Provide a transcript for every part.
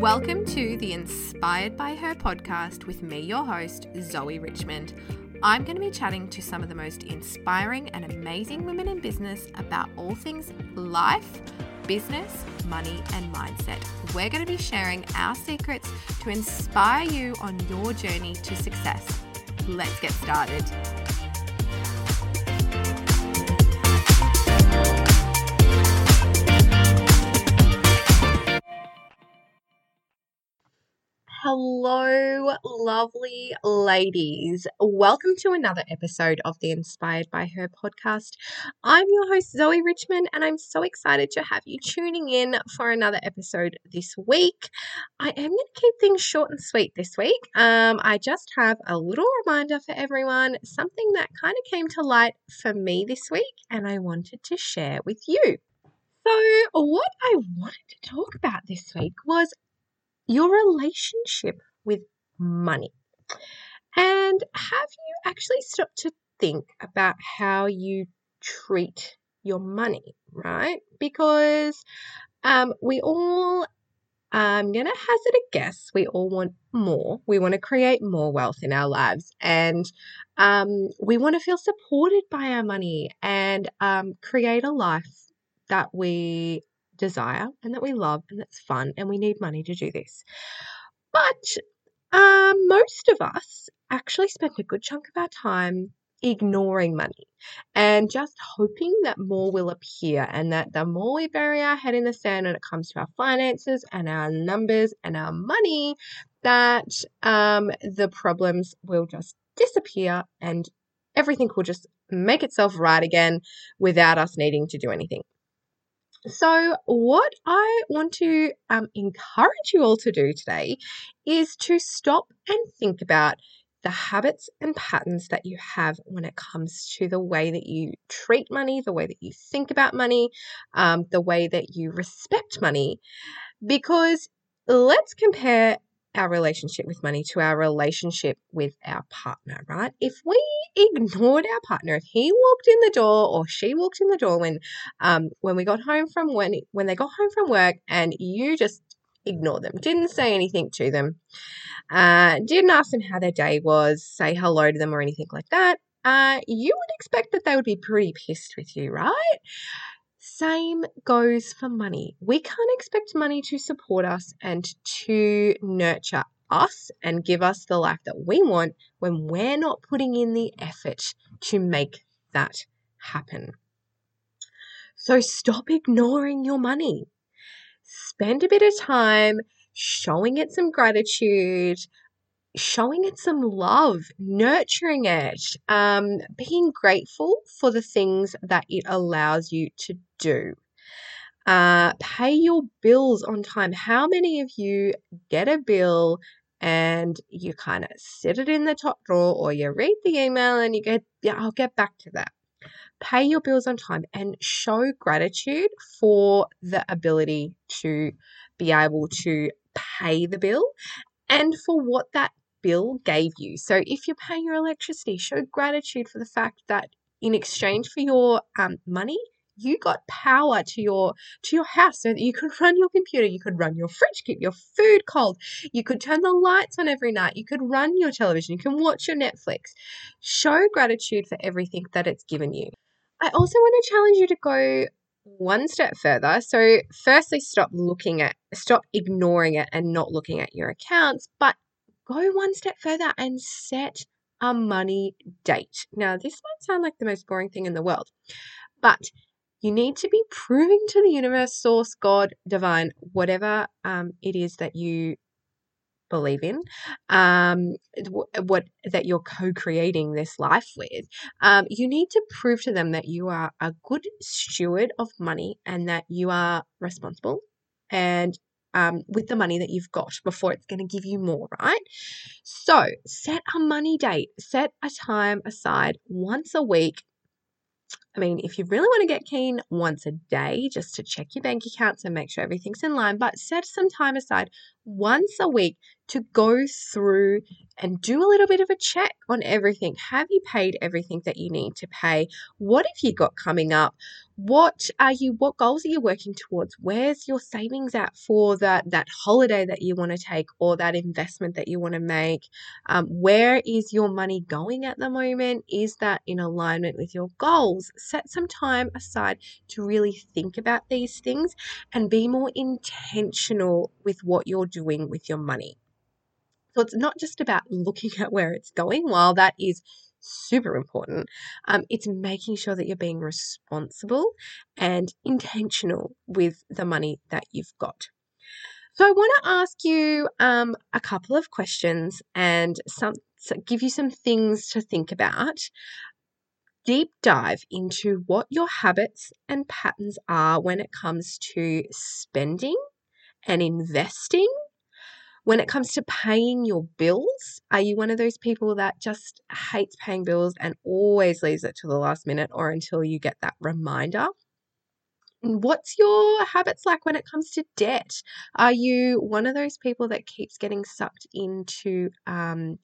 Welcome to the Inspired by Her podcast with me, your host, Zoe Richmond. I'm going to be chatting to some of the most inspiring and amazing women in business about all things life, business, money, and mindset. We're going to be sharing our secrets to inspire you on your journey to success. Let's get started. Hello, lovely ladies. Welcome to another episode of the Inspired by Her podcast. I'm your host, Zoe Richmond, and I'm so excited to have you tuning in for another episode this week. I am going to keep things short and sweet this week. Um, I just have a little reminder for everyone, something that kind of came to light for me this week, and I wanted to share with you. So, what I wanted to talk about this week was your relationship with money. And have you actually stopped to think about how you treat your money, right? Because um, we all, I'm going to hazard a guess, we all want more. We want to create more wealth in our lives and um, we want to feel supported by our money and um, create a life that we desire and that we love and that's fun and we need money to do this. But um, most of us actually spend a good chunk of our time ignoring money and just hoping that more will appear and that the more we bury our head in the sand when it comes to our finances and our numbers and our money, that um, the problems will just disappear and everything will just make itself right again without us needing to do anything. So, what I want to um, encourage you all to do today is to stop and think about the habits and patterns that you have when it comes to the way that you treat money, the way that you think about money, um, the way that you respect money. Because let's compare our relationship with money to our relationship with our partner, right? If we ignored our partner, if he walked in the door or she walked in the door when um when we got home from when when they got home from work and you just ignored them, didn't say anything to them, uh, didn't ask them how their day was, say hello to them or anything like that, uh, you would expect that they would be pretty pissed with you, right? Same goes for money. We can't expect money to support us and to nurture us and give us the life that we want when we're not putting in the effort to make that happen. So stop ignoring your money. Spend a bit of time showing it some gratitude, showing it some love, nurturing it, um, being grateful for the things that it allows you to do. Uh, pay your bills on time. How many of you get a bill and you kind of sit it in the top drawer or you read the email and you get, yeah, I'll get back to that. Pay your bills on time and show gratitude for the ability to be able to pay the bill and for what that bill gave you. So if you're paying your electricity, show gratitude for the fact that in exchange for your um, money, you got power to your to your house so that you could run your computer you could run your fridge keep your food cold you could turn the lights on every night you could run your television you can watch your netflix. Show gratitude for everything that it's given you. I also want to challenge you to go one step further. So firstly stop looking at stop ignoring it and not looking at your accounts but go one step further and set a money date. Now, this might sound like the most boring thing in the world, but you need to be proving to the universe, source, God, divine, whatever um, it is that you believe in, um, what that you're co-creating this life with. Um, you need to prove to them that you are a good steward of money and that you are responsible and um, with the money that you've got before it's going to give you more, right? So set a money date, set a time aside once a week I mean, if you really want to get keen, once a day just to check your bank accounts and make sure everything's in line, but set some time aside once a week to go through and do a little bit of a check on everything. Have you paid everything that you need to pay? What have you got coming up? What are you what goals are you working towards? Where's your savings at for that that holiday that you want to take or that investment that you want to make? Um, where is your money going at the moment? Is that in alignment with your goals? Set some time aside to really think about these things and be more intentional with what you're doing with your money. So it's not just about looking at where it's going, while that is super important. Um, it's making sure that you're being responsible and intentional with the money that you've got. So I want to ask you um, a couple of questions and some so give you some things to think about. Deep dive into what your habits and patterns are when it comes to spending and investing when it comes to paying your bills, are you one of those people that just hates paying bills and always leaves it to the last minute or until you get that reminder? What's your habits like when it comes to debt? Are you one of those people that keeps getting sucked into um,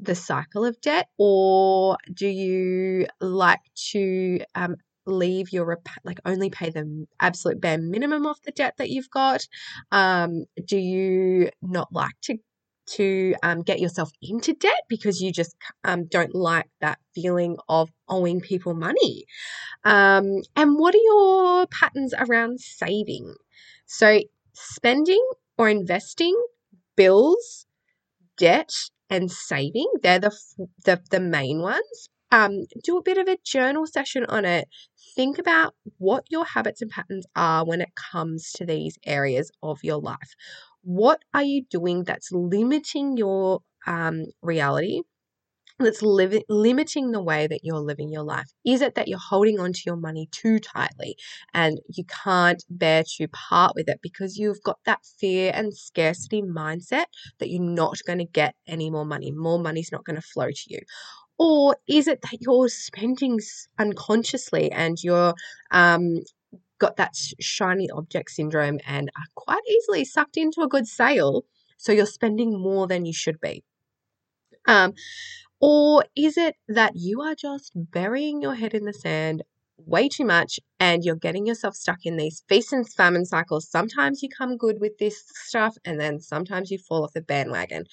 the cycle of debt, or do you like to um, leave your like only pay the absolute bare minimum off the debt that you've got? Um, do you not like to to um, get yourself into debt because you just um, don't like that feeling of owing people money? Um, and what are your patterns around saving? So, spending or investing, bills, debt, and saving, they're the, the, the main ones. Um, do a bit of a journal session on it think about what your habits and patterns are when it comes to these areas of your life. What are you doing that's limiting your um, reality? That's li- limiting the way that you're living your life? Is it that you're holding on to your money too tightly and you can't bear to part with it because you've got that fear and scarcity mindset that you're not going to get any more money? More money's not going to flow to you. Or is it that you're spending unconsciously and you're um, got that shiny object syndrome and are quite easily sucked into a good sale? So you're spending more than you should be. Um, or is it that you are just burying your head in the sand way too much and you're getting yourself stuck in these feast and famine cycles? Sometimes you come good with this stuff and then sometimes you fall off the bandwagon.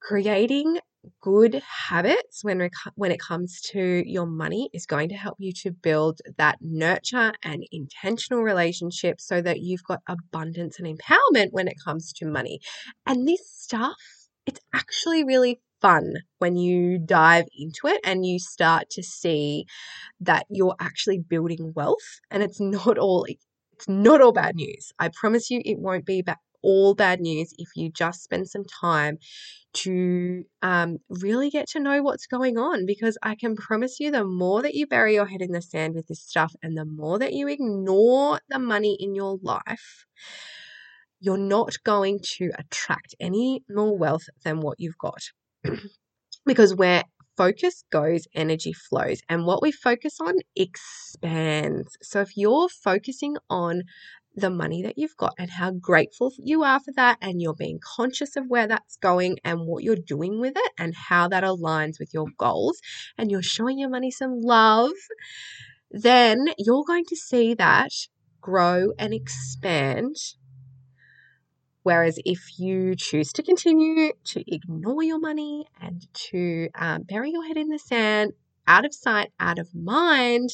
Creating good habits when it, when it comes to your money is going to help you to build that nurture and intentional relationship so that you've got abundance and empowerment when it comes to money. And this stuff, it's actually really fun when you dive into it and you start to see that you're actually building wealth and it's not all it's not all bad news. I promise you it won't be ba- all bad news if you just spend some time to um, really get to know what's going on because I can promise you the more that you bury your head in the sand with this stuff and the more that you ignore the money in your life, you're not going to attract any more wealth than what you've got. because where focus goes, energy flows. And what we focus on expands. So if you're focusing on the money that you've got and how grateful you are for that. And you're being conscious of where that's going and what you're doing with it and how that aligns with your goals. And you're showing your money some love. Then you're going to see that grow and expand. Whereas if you choose to continue to ignore your money and to um, bury your head in the sand, out of sight, out of mind,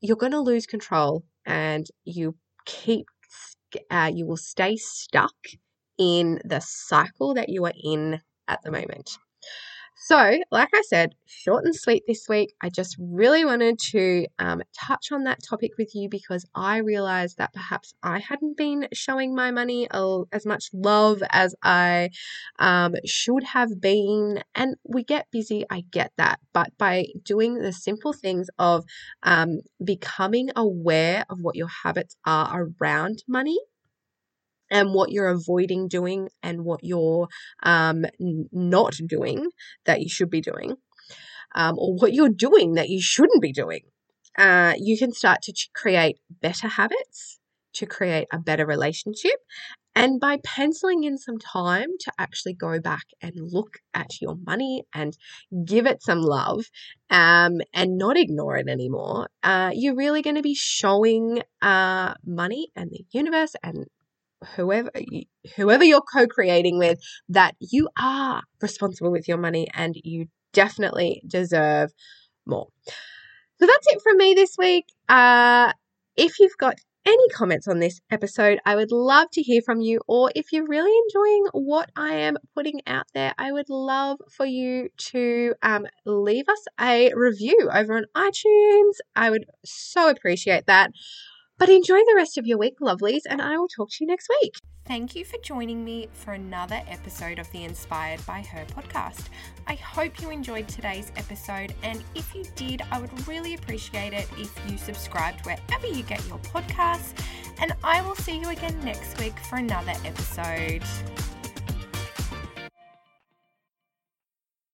you're going to lose control and you keep, uh, you will stay stuck in the cycle that you are in at the moment. So, like I said, short and sweet this week. I just really wanted to um, touch on that topic with you because I realized that perhaps I hadn't been showing my money as much love as I um, should have been. And we get busy, I get that. But by doing the simple things of um, becoming aware of what your habits are around money, and what you're avoiding doing and what you're um, not doing that you should be doing, um, or what you're doing that you shouldn't be doing. uh, you can start to create better habits to create a better relationship. And by penciling in some time to actually go back and look at your money and give it some love um, and not ignore it anymore, uh, you're really going to be showing uh, money and the universe and whoever whoever you're co-creating with that you are responsible with your money and you definitely deserve more. So that's it from me this week. Uh, if you've got any comments on this episode, I would love to hear from you. Or if you're really enjoying what I am putting out there, I would love for you to um, leave us a review over on iTunes. I would so appreciate that. But enjoy the rest of your week, lovelies, and I will talk to you next week. Thank you for joining me for another episode of the Inspired by Her podcast. I hope you enjoyed today's episode, and if you did, I would really appreciate it if you subscribed wherever you get your podcasts. And I will see you again next week for another episode.